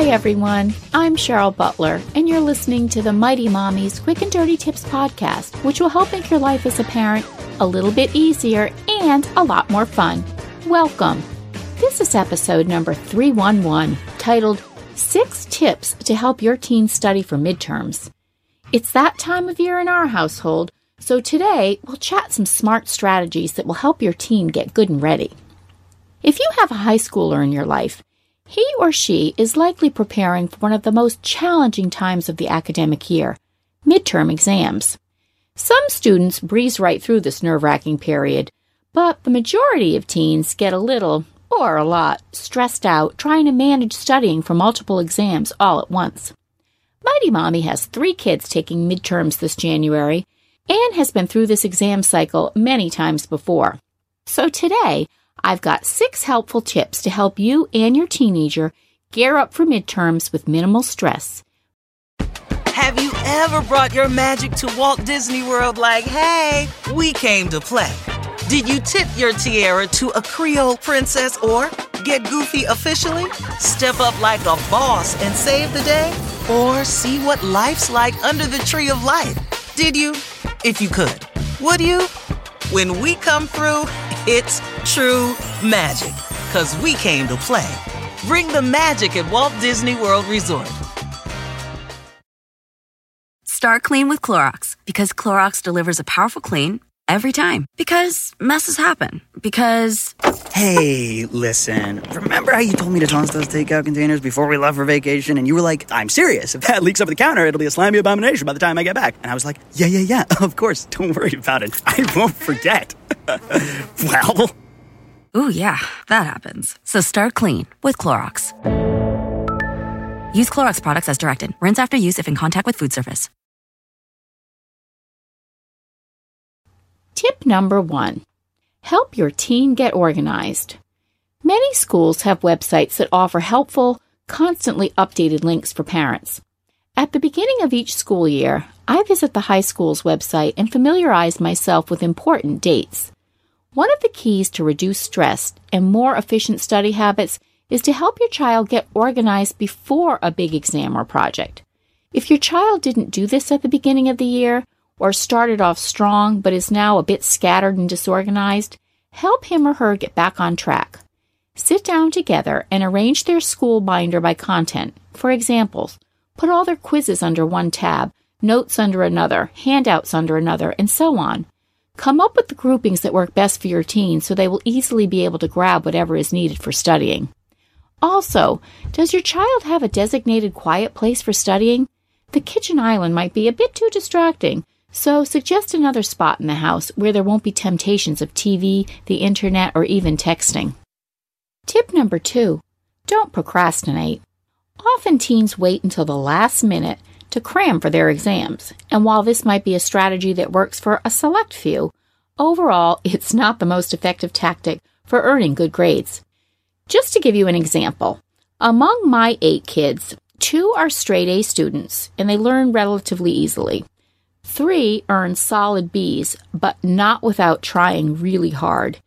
Hi, everyone. I'm Cheryl Butler, and you're listening to the Mighty Mommy's Quick and Dirty Tips podcast, which will help make your life as a parent a little bit easier and a lot more fun. Welcome. This is episode number 311, titled Six Tips to Help Your Teen Study for Midterms. It's that time of year in our household, so today we'll chat some smart strategies that will help your teen get good and ready. If you have a high schooler in your life, he or she is likely preparing for one of the most challenging times of the academic year midterm exams. Some students breeze right through this nerve wracking period, but the majority of teens get a little, or a lot, stressed out trying to manage studying for multiple exams all at once. Mighty Mommy has three kids taking midterms this January and has been through this exam cycle many times before. So today, I've got six helpful tips to help you and your teenager gear up for midterms with minimal stress. Have you ever brought your magic to Walt Disney World like, hey, we came to play? Did you tip your tiara to a Creole princess or get goofy officially? Step up like a boss and save the day? Or see what life's like under the tree of life? Did you? If you could. Would you? When we come through, it's true magic. Cause we came to play. Bring the magic at Walt Disney World Resort. Start clean with Clorox because Clorox delivers a powerful clean every time. Because messes happen. Because. Hey, listen. Remember how you told me to toss those takeout containers before we left for vacation? And you were like, I'm serious. If that leaks over the counter, it'll be a slimy abomination by the time I get back. And I was like, yeah, yeah, yeah. Of course. Don't worry about it. I won't forget. well. Ooh, yeah, that happens. So start clean with Clorox. Use Clorox products as directed. Rinse after use if in contact with food surface. Tip number one Help your teen get organized. Many schools have websites that offer helpful, constantly updated links for parents. At the beginning of each school year, I visit the high school's website and familiarize myself with important dates. One of the keys to reduce stress and more efficient study habits is to help your child get organized before a big exam or project. If your child didn't do this at the beginning of the year, or started off strong but is now a bit scattered and disorganized, help him or her get back on track. Sit down together and arrange their school binder by content. For examples, put all their quizzes under one tab, notes under another, handouts under another, and so on. Come up with the groupings that work best for your teen so they will easily be able to grab whatever is needed for studying. Also, does your child have a designated quiet place for studying? The kitchen island might be a bit too distracting, so suggest another spot in the house where there won't be temptations of TV, the internet, or even texting. Tip number two don't procrastinate. Often teens wait until the last minute to cram for their exams, and while this might be a strategy that works for a select few, overall it's not the most effective tactic for earning good grades. Just to give you an example, among my eight kids, two are straight A students and they learn relatively easily. Three earn solid Bs, but not without trying really hard.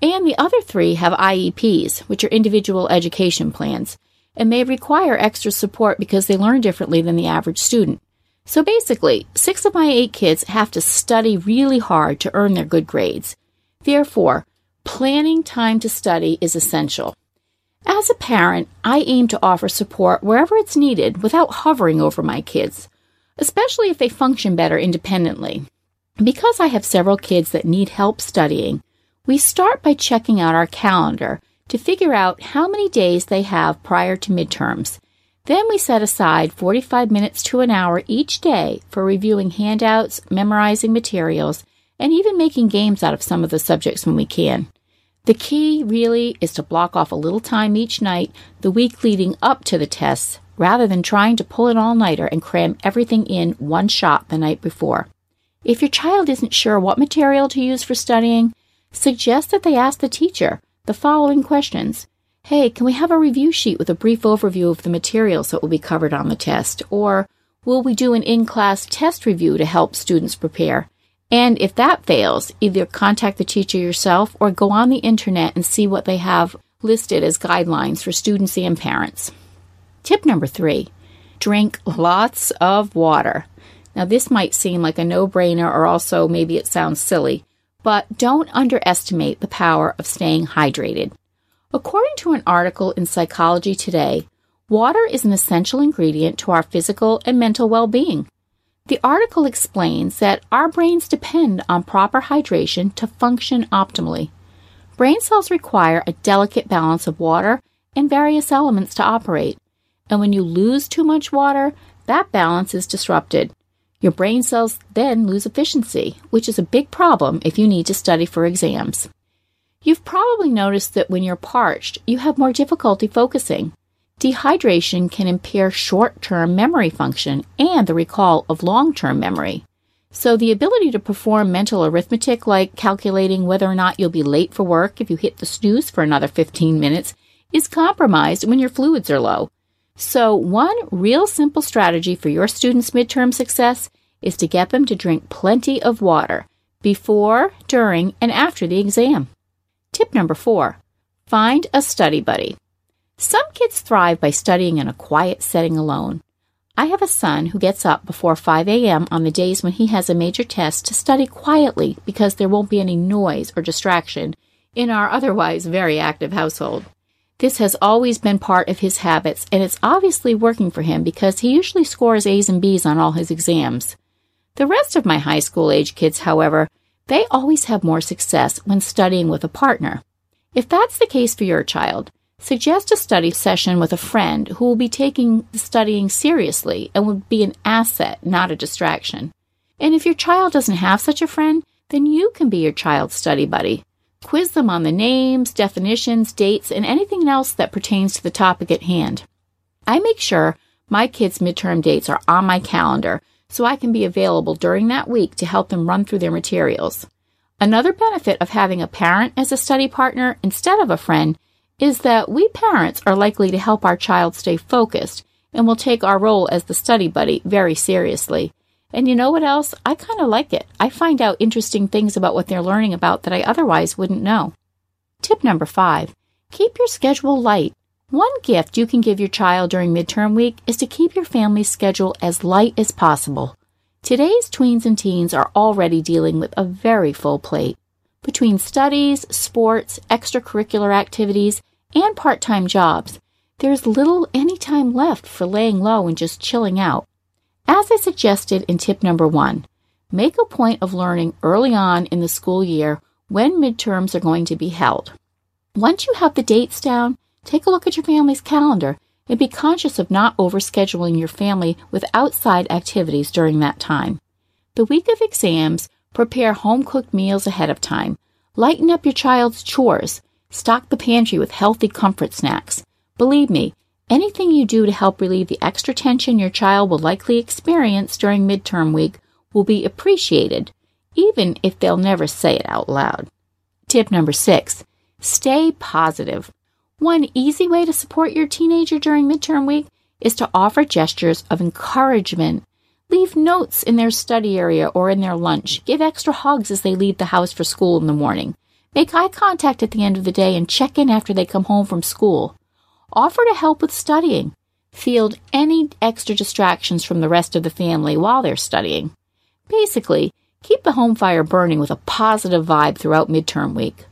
And the other three have IEPs, which are individual education plans, and may require extra support because they learn differently than the average student. So basically, six of my eight kids have to study really hard to earn their good grades. Therefore, planning time to study is essential. As a parent, I aim to offer support wherever it's needed without hovering over my kids, especially if they function better independently. Because I have several kids that need help studying, we start by checking out our calendar to figure out how many days they have prior to midterms then we set aside 45 minutes to an hour each day for reviewing handouts, memorizing materials, and even making games out of some of the subjects when we can. The key really is to block off a little time each night the week leading up to the tests rather than trying to pull an all nighter and cram everything in one shot the night before. If your child isn't sure what material to use for studying, suggest that they ask the teacher the following questions hey, can we have a review sheet with a brief overview of the materials that will be covered on the test? Or will we do an in class test review to help students prepare? And if that fails, either contact the teacher yourself or go on the internet and see what they have listed as guidelines for students and parents. Tip number three drink lots of water. Now, this might seem like a no brainer, or also maybe it sounds silly, but don't underestimate the power of staying hydrated. According to an article in Psychology Today, water is an essential ingredient to our physical and mental well being. The article explains that our brains depend on proper hydration to function optimally. Brain cells require a delicate balance of water and various elements to operate. And when you lose too much water, that balance is disrupted. Your brain cells then lose efficiency, which is a big problem if you need to study for exams. You've probably noticed that when you're parched, you have more difficulty focusing. Dehydration can impair short term memory function and the recall of long term memory. So, the ability to perform mental arithmetic like calculating whether or not you'll be late for work if you hit the snooze for another 15 minutes is compromised when your fluids are low. So, one real simple strategy for your students' midterm success is to get them to drink plenty of water before, during, and after the exam. Tip number four find a study buddy. Some kids thrive by studying in a quiet setting alone. I have a son who gets up before 5 a.m. on the days when he has a major test to study quietly because there won't be any noise or distraction in our otherwise very active household. This has always been part of his habits, and it's obviously working for him because he usually scores A's and B's on all his exams. The rest of my high school age kids, however, they always have more success when studying with a partner. If that's the case for your child, suggest a study session with a friend who will be taking the studying seriously and would be an asset, not a distraction. And if your child doesn't have such a friend, then you can be your child's study buddy. Quiz them on the names, definitions, dates, and anything else that pertains to the topic at hand. I make sure my kids' midterm dates are on my calendar so I can be available during that week to help them run through their materials. Another benefit of having a parent as a study partner instead of a friend is that we parents are likely to help our child stay focused and will take our role as the study buddy very seriously. And you know what else? I kind of like it. I find out interesting things about what they're learning about that I otherwise wouldn't know. Tip number five keep your schedule light. One gift you can give your child during midterm week is to keep your family's schedule as light as possible. Today's tweens and teens are already dealing with a very full plate. Between studies, sports, extracurricular activities, and part time jobs, there's little any time left for laying low and just chilling out. As I suggested in tip number one, make a point of learning early on in the school year when midterms are going to be held. Once you have the dates down, Take a look at your family's calendar and be conscious of not overscheduling your family with outside activities during that time. The week of exams, prepare home cooked meals ahead of time. Lighten up your child's chores. Stock the pantry with healthy comfort snacks. Believe me, anything you do to help relieve the extra tension your child will likely experience during midterm week will be appreciated, even if they'll never say it out loud. Tip number six stay positive. One easy way to support your teenager during midterm week is to offer gestures of encouragement. Leave notes in their study area or in their lunch. Give extra hugs as they leave the house for school in the morning. Make eye contact at the end of the day and check in after they come home from school. Offer to help with studying. field any extra distractions from the rest of the family while they're studying. Basically, keep the home fire burning with a positive vibe throughout midterm week.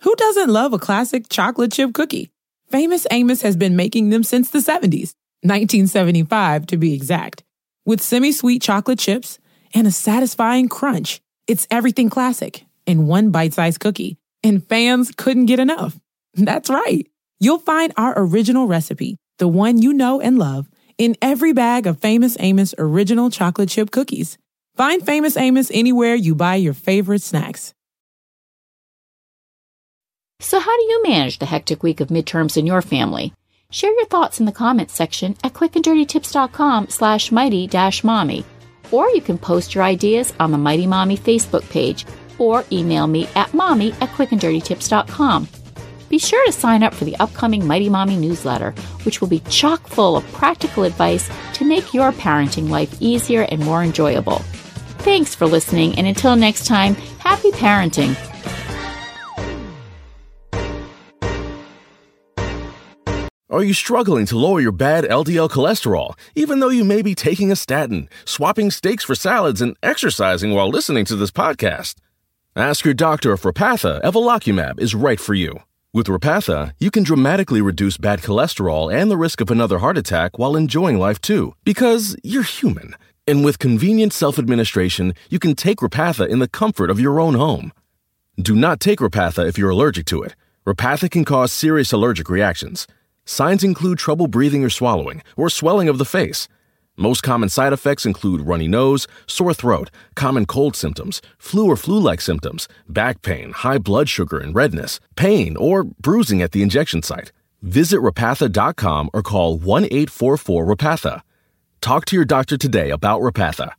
Who doesn't love a classic chocolate chip cookie? Famous Amos has been making them since the 70s, 1975 to be exact. With semi sweet chocolate chips and a satisfying crunch, it's everything classic in one bite sized cookie, and fans couldn't get enough. That's right. You'll find our original recipe, the one you know and love, in every bag of Famous Amos original chocolate chip cookies. Find Famous Amos anywhere you buy your favorite snacks. So, how do you manage the hectic week of midterms in your family? Share your thoughts in the comments section at quickanddirtytips.com slash mighty dash mommy. Or you can post your ideas on the Mighty Mommy Facebook page or email me at mommy at quickanddirtytips.com. Be sure to sign up for the upcoming Mighty Mommy newsletter, which will be chock full of practical advice to make your parenting life easier and more enjoyable. Thanks for listening, and until next time, happy parenting. Are you struggling to lower your bad LDL cholesterol, even though you may be taking a statin, swapping steaks for salads, and exercising while listening to this podcast? Ask your doctor if Repatha Evolocumab is right for you. With Repatha, you can dramatically reduce bad cholesterol and the risk of another heart attack while enjoying life too, because you're human. And with convenient self administration, you can take Repatha in the comfort of your own home. Do not take Repatha if you're allergic to it. Repatha can cause serious allergic reactions. Signs include trouble breathing or swallowing, or swelling of the face. Most common side effects include runny nose, sore throat, common cold symptoms, flu or flu like symptoms, back pain, high blood sugar and redness, pain, or bruising at the injection site. Visit repatha.com or call 1 844 Repatha. Talk to your doctor today about Repatha.